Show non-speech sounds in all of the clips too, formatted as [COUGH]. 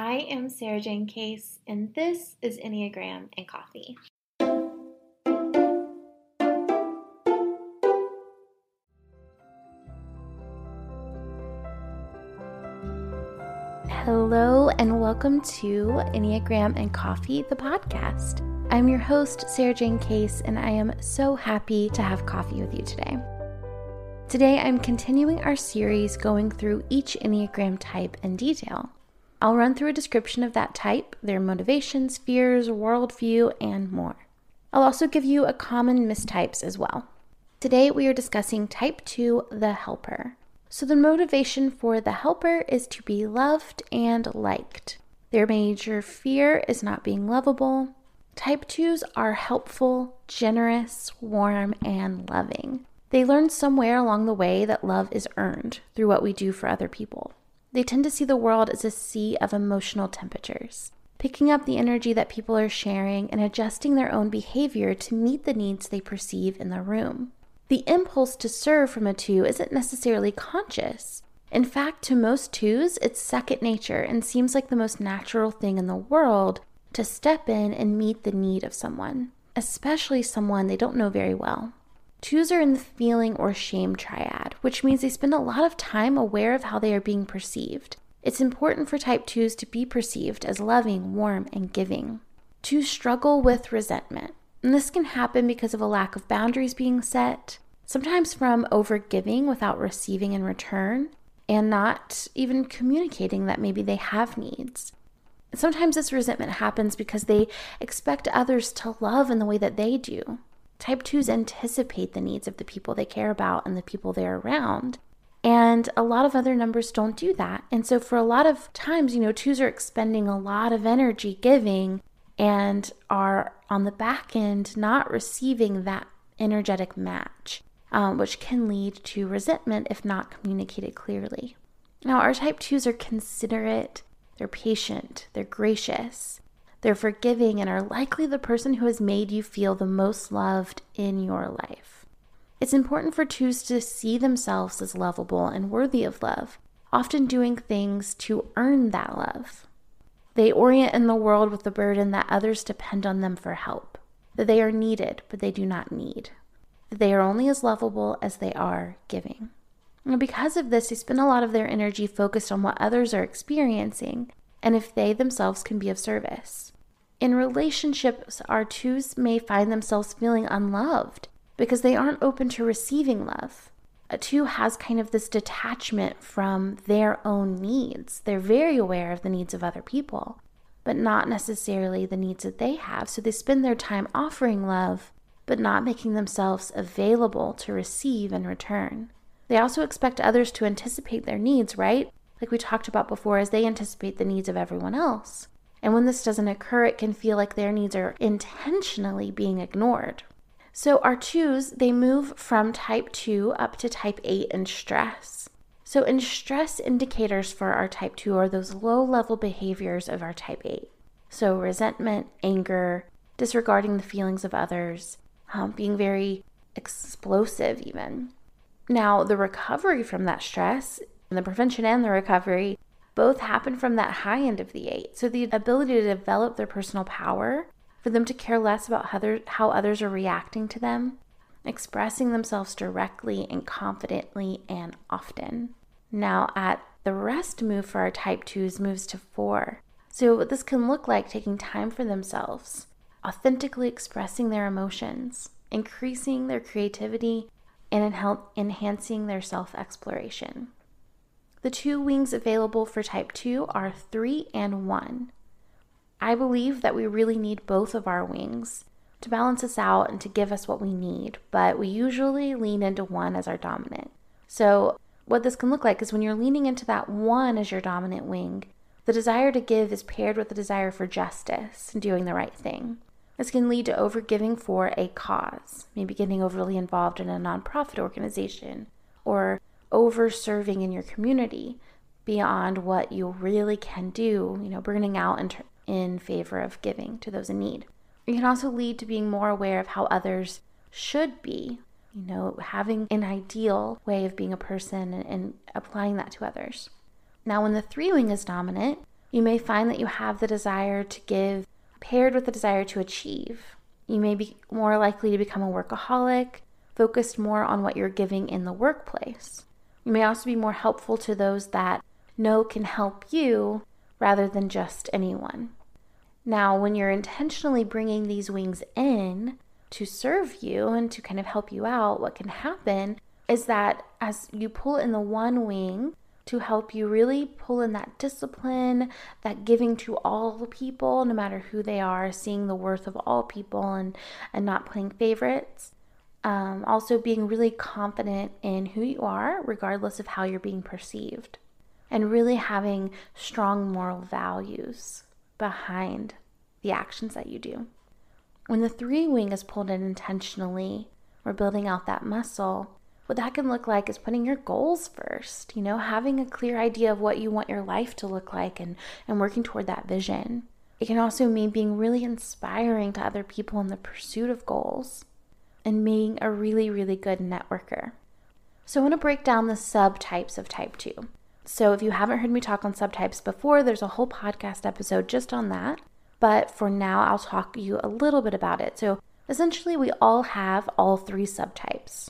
I am Sarajane Case, and this is Enneagram and Coffee. Hello, and welcome to Enneagram and Coffee, the podcast. I'm your host, Sarajane Case, and I am so happy to have coffee with you today. Today, I'm continuing our series going through each Enneagram type in detail. I'll run through a description of that type, their motivations, fears, worldview, and more. I'll also give you a common mistypes as well. Today, we are discussing type 2, the helper. So, the motivation for the helper is to be loved and liked. Their major fear is not being lovable. Type 2s are helpful, generous, warm, and loving. They learn somewhere along the way that love is earned through what we do for other people. They tend to see the world as a sea of emotional temperatures, picking up the energy that people are sharing and adjusting their own behavior to meet the needs they perceive in the room. The impulse to serve from a two isn't necessarily conscious. In fact, to most twos, it's second nature and seems like the most natural thing in the world to step in and meet the need of someone, especially someone they don't know very well. Twos are in the feeling or shame triad, which means they spend a lot of time aware of how they are being perceived. It's important for type 2s to be perceived as loving, warm, and giving. Twos struggle with resentment, and this can happen because of a lack of boundaries being set, sometimes from overgiving without receiving in return, and not even communicating that maybe they have needs. Sometimes this resentment happens because they expect others to love in the way that they do. Type 2s anticipate the needs of the people they care about and the people they're around. And a lot of other numbers don't do that. And so, for a lot of times, you know, twos are expending a lot of energy giving and are on the back end not receiving that energetic match, um, which can lead to resentment if not communicated clearly. Now, our type 2s are considerate, they're patient, they're gracious, they're forgiving and are likely the person who has made you feel the most loved in your life. It's important for twos to see themselves as lovable and worthy of love, often doing things to earn that love. They orient in the world with the burden that others depend on them for help, that they are needed, but they do not need, that they are only as lovable as they are giving. And because of this, they spend a lot of their energy focused on what others are experiencing and if they themselves can be of service. In relationships, our twos may find themselves feeling unloved because they aren't open to receiving love. A two has kind of this detachment from their own needs. They're very aware of the needs of other people, but not necessarily the needs that they have. So they spend their time offering love, but not making themselves available to receive in return. They also expect others to anticipate their needs, right? Like we talked about before, as they anticipate the needs of everyone else. And when this doesn't occur, it can feel like their needs are intentionally being ignored. So, our twos, they move from type 2 up to type 8 in stress. So, in stress indicators for our type 2 are those low level behaviors of our type 8. So, resentment, anger, disregarding the feelings of others, um, being very explosive, even. Now, the recovery from that stress, the prevention and the recovery, both happen from that high end of the eight. So the ability to develop their personal power, for them to care less about how, how others are reacting to them, expressing themselves directly and confidently and often. Now, at the rest move for our type 2s moves to 4. So, what this can look like taking time for themselves, authentically expressing their emotions, increasing their creativity, and enhancing their self exploration. The two wings available for type 2 are 3 and 1. I believe that we really need both of our wings to balance us out and to give us what we need, but we usually lean into one as our dominant. So, what this can look like is when you're leaning into that one as your dominant wing, the desire to give is paired with the desire for justice and doing the right thing. This can lead to overgiving for a cause, maybe getting overly involved in a nonprofit organization or over serving in your community beyond what you really can do, you know, burning out in, in favor of giving to those in need. It can also lead to being more aware of how others should be, you know, having an ideal way of being a person and, and applying that to others. Now, when the three wing is dominant, You may find that you have the desire to give paired with the desire to achieve. You may be more likely to become a workaholic, focused more on what you're giving in the workplace. You may also be more helpful to those that know can help you rather than just anyone. Now, when you're intentionally bringing these wings in to serve you and to kind of help you out, what can happen is that as you pull in the one wing to help you really pull in that discipline, that giving to all people, no matter who they are, seeing the worth of all people and, and not playing favorites. Um, also, being really confident in who you are, regardless of how you're being perceived, and really having strong moral values behind the actions that you do. When the three wing is pulled in intentionally, we're building out that muscle. What that can look like is putting your goals first, you know, having a clear idea of what you want your life to look like and, and working toward that vision. It can also mean being really inspiring to other people in the pursuit of goals and being a really, really good networker. So, I want to break down the subtypes of type 2. So, if you haven't heard me talk on subtypes before, there's a whole podcast episode just on that. But for now, I'll talk you a little bit about it. So, essentially, we all have all three subtypes.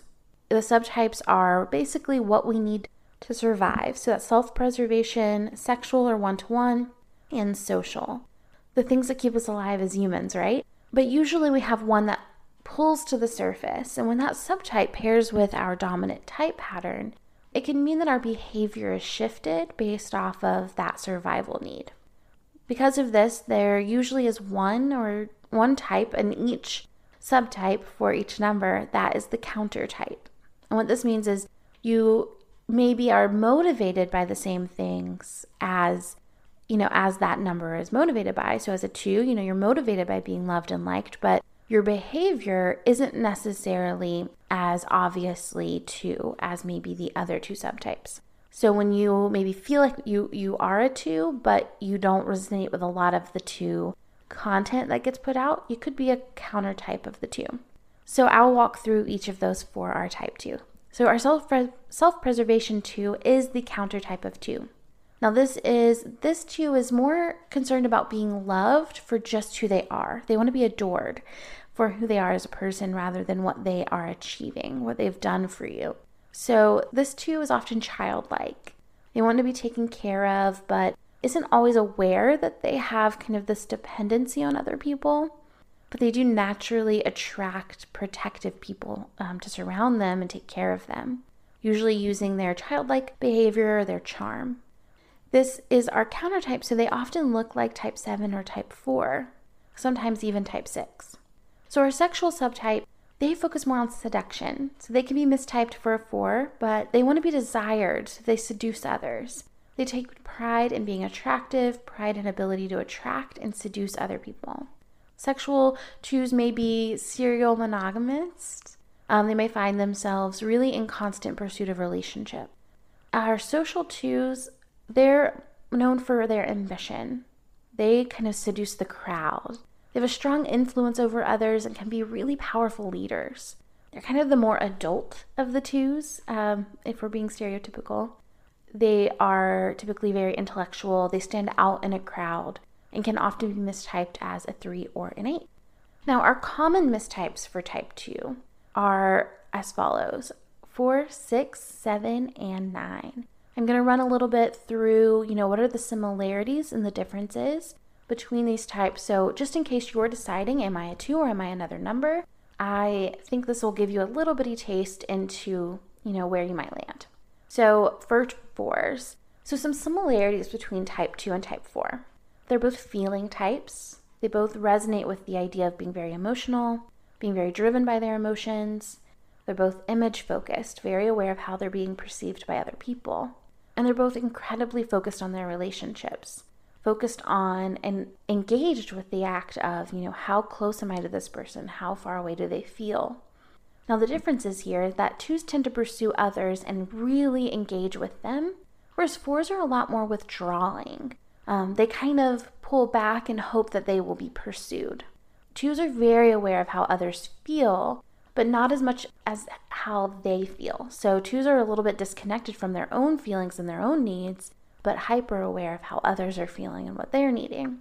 The subtypes are basically what we need to survive. So, that's self preservation, sexual or one to one, and social. The things that keep us alive as humans, right? But usually we have one that pulls to the surface. And when that subtype pairs with our dominant type pattern, it can mean that our behavior is shifted based off of that survival need. Because of this, there usually is one or one type in each subtype for each number that is the counter type. And what this means is you maybe are motivated by the same things as you know as that number is motivated by so as a 2 you know you're motivated by being loved and liked but your behavior isn't necessarily as obviously 2 as maybe the other two subtypes so when you maybe feel like you you are a 2 but you don't resonate with a lot of the 2 content that gets put out you could be a counter type of the 2 so I'll walk through each of those for our type 2. So our self self-preservation 2 is the counter type of 2. Now this is this 2 is more concerned about being loved for just who they are. They want to be adored for who they are as a person rather than what they are achieving, what they've done for you. So this 2 is often childlike. They want to be taken care of, but isn't always aware that they have kind of this dependency on other people but they do naturally attract protective people um, to surround them and take care of them, usually using their childlike behavior or their charm. This is our counter type, so they often look like type 7 or type 4, sometimes even type 6. So, our sexual subtype, they focus more on seduction. So, they can be mistyped for a 4, but they want to be desired, so they seduce others. They take pride in being attractive, pride in ability to attract and seduce other people. Sexual twos may be serial monogamists. Um, they may find themselves really in constant pursuit of relationship. Our social twos, they're known for their ambition. They kind of seduce the crowd. They have a strong influence over others and can be really powerful leaders. They're kind of the more adult of the twos, um, if we're being stereotypical. They are typically very intellectual. They stand out in a crowd and can often be mistyped as a 3 or an 8. Now, our common mistypes for type 2 are as follows four, six, seven, and 9. I'm going to run a little bit through, you know, what are the similarities and the differences between these types. So, just in case you're deciding, am I a 2 or am I another number? I think this will give you a little bitty taste into, you know, where you might land. So, first fours, so some similarities between type 2 and type 4. They're both feeling types. They both resonate with the idea of being very emotional, being very driven by their emotions. They're both image focused, very aware of how they're being perceived by other people. And they're both incredibly focused on their relationships, focused on and engaged with the act of, you know, how close am I to this person? How far away do they feel? Now, the difference is here that twos tend to pursue others and really engage with them, whereas fours are a lot more withdrawing um, they kind of pull back and hope that they will be pursued. Twos are very aware of how others feel, but not as much as how they feel. So, twos are a little bit disconnected from their own feelings and their own needs, but hyper aware of how others are feeling and what they're needing.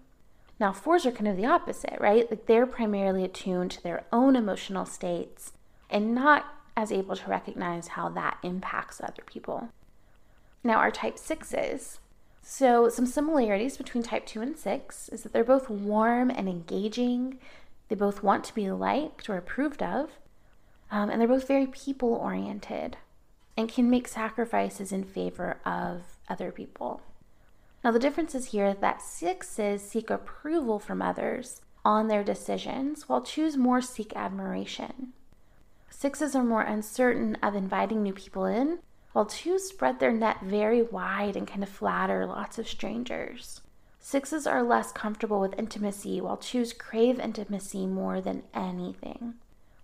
Now, fours are kind of the opposite, right? Like they're primarily attuned to their own emotional states and not as able to recognize how that impacts other people. Now, our type sixes. So, some similarities between type 2 and 6 is that they're both warm and engaging. They both want to be liked or approved of. Um, and they're both very people oriented and can make sacrifices in favor of other people. Now, the difference is here that sixes seek approval from others on their decisions, while twos more seek admiration. Sixes are more uncertain of inviting new people in, while twos spread their net very wide and kind of flatter lots of strangers. Sixes are less comfortable with intimacy, while twos crave intimacy more than anything.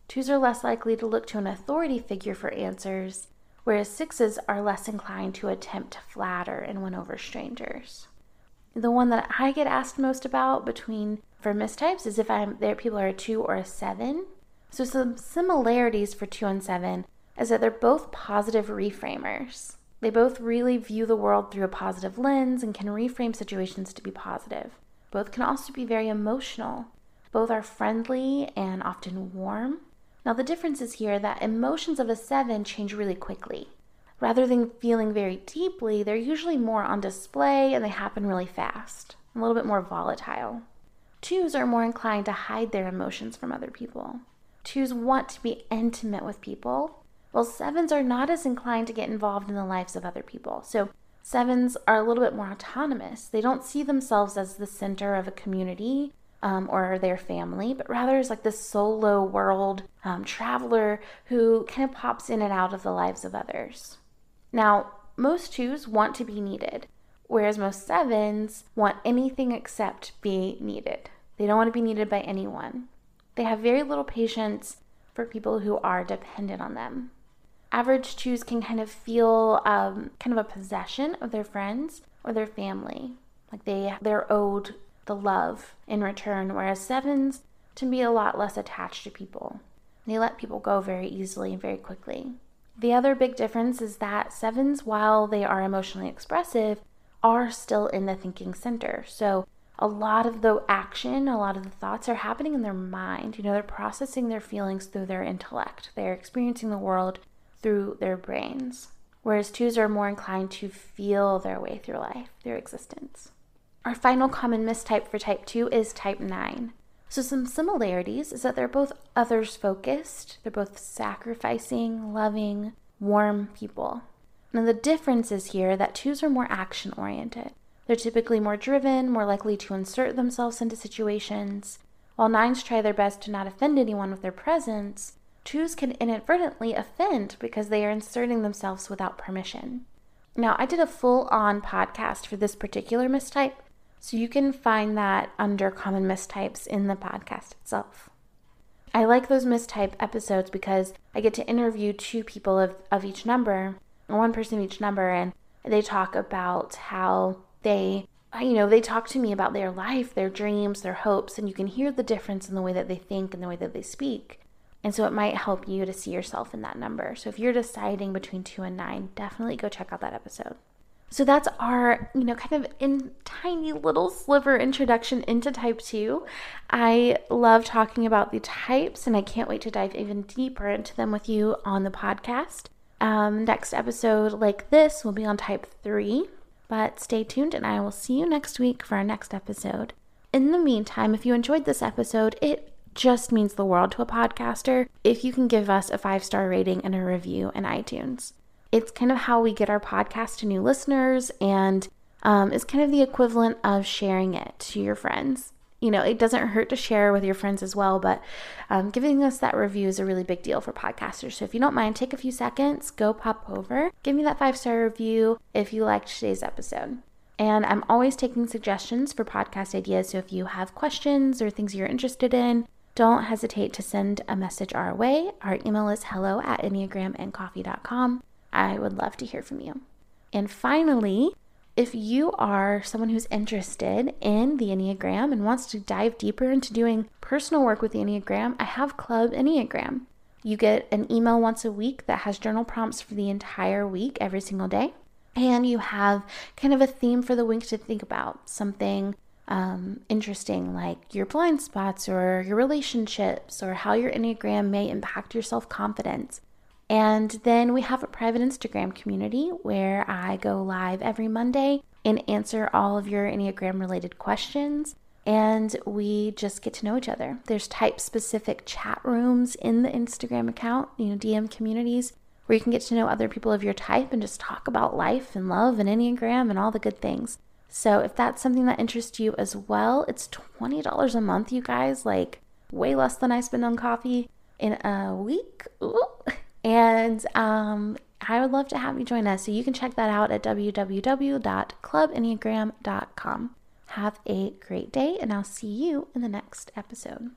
Twos are less likely to look to an authority figure for answers, whereas sixes are less inclined to attempt to flatter and win over strangers. The one that I get asked most about between for mistypes is if I'm there people are a two or a seven. So some similarities for two and seven is that they're both positive reframers. They both really view the world through a positive lens and can reframe situations to be positive. Both can also be very emotional. Both are friendly and often warm. Now, the difference is here that emotions of a seven change really quickly. Rather than feeling very deeply, they're usually more on display and they happen really fast, a little bit more volatile. Twos are more inclined to hide their emotions from other people. Twos want to be intimate with people, while sevens are not as inclined to get involved in the lives of other people. So, sevens are a little bit more autonomous. They don't see themselves as the center of a community um, or their family, but rather as like this solo world um, traveler who kind of pops in and out of the lives of others. Now, most twos want to be needed, whereas most sevens want anything except be needed. They don't want to be needed by anyone. They have very little patience for people who are dependent on them. Average twos can kind of feel um, kind of a possession of their friends or their family, like they they're owed the love in return, whereas sevens tend to be a lot less attached to people. They let people go very easily and very quickly. The other big difference is that sevens, while they are emotionally expressive, are still in the thinking center. So a lot of the action, a lot of the thoughts are happening in their mind. You know, they're processing their feelings through their intellect, they're experiencing the world through their brains. Whereas twos are more inclined to feel their way through life, their existence. Our final common mistype for type 2 is type 9. So, some similarities is that they're both others focused, they're both sacrificing, loving, warm people. Now, the difference is here that twos are more action oriented. They're typically more driven, more likely to insert themselves into situations. While nines try their best to not offend anyone with their presence, twos can inadvertently offend because they are inserting themselves without permission. Now, I did a full on podcast for this particular mistype, so you can find that under common mistypes in the podcast itself. I like those mistype episodes because I get to interview two people of, of each number, one person of each number, and they talk about how they, you know, they talk to me about their life, their dreams, their hopes, and you can hear the difference in the way that they think and the way that they speak. And so it might help you to see yourself in that number. So if you're deciding between two and nine, definitely go check out that episode. So that's our, you know, kind of in tiny little sliver introduction into type 2. I love talking about the types and I can't wait to dive even deeper into them with you on the podcast. Um, next episode, like this, will be on type 3. But stay tuned and I will see you next week for our next episode. In the meantime, if you enjoyed this episode, it just means the world to a podcaster if you can give us a five star rating and a review in iTunes. It's kind of how we get our podcast to new listeners, and um, it's kind of the equivalent of sharing it to your friends. You know, it doesn't hurt to share with your friends as well, but um, giving us that review is a really big deal for podcasters. So if you don't mind, take a few seconds, go pop over, give me that five star review if you liked today's episode. And I'm always taking suggestions for podcast ideas. So if you have questions or things you're interested in, don't hesitate to send a message our way. Our email is hello at enneagramandcoffee.com. I would love to hear from you. And finally, if you are someone who's interested in the Enneagram and wants to dive deeper into doing personal work with the Enneagram, I have Club Enneagram. You get an email once a week that has journal prompts for the entire week, every single day. and you have kind of a theme for the week to think about, something um, interesting like your blind spots or your relationships or how your Enneagram may impact your self confidence. And then we have a private Instagram community where I go live every Monday and answer all of your Enneagram related questions. And we just get to know each other. There's type specific chat rooms in the Instagram account, you know, DM communities where you can get to know other people of your type and just talk about life and love and Enneagram and all the good things. So if that's something that interests you as well, it's $20 a month, you guys, like way less than I spend on coffee in a week. Ooh. [LAUGHS] And um, I would love to have you join us. So you can check that out at www.clubenneagram.com. Have a great day, and I'll see you in the next episode.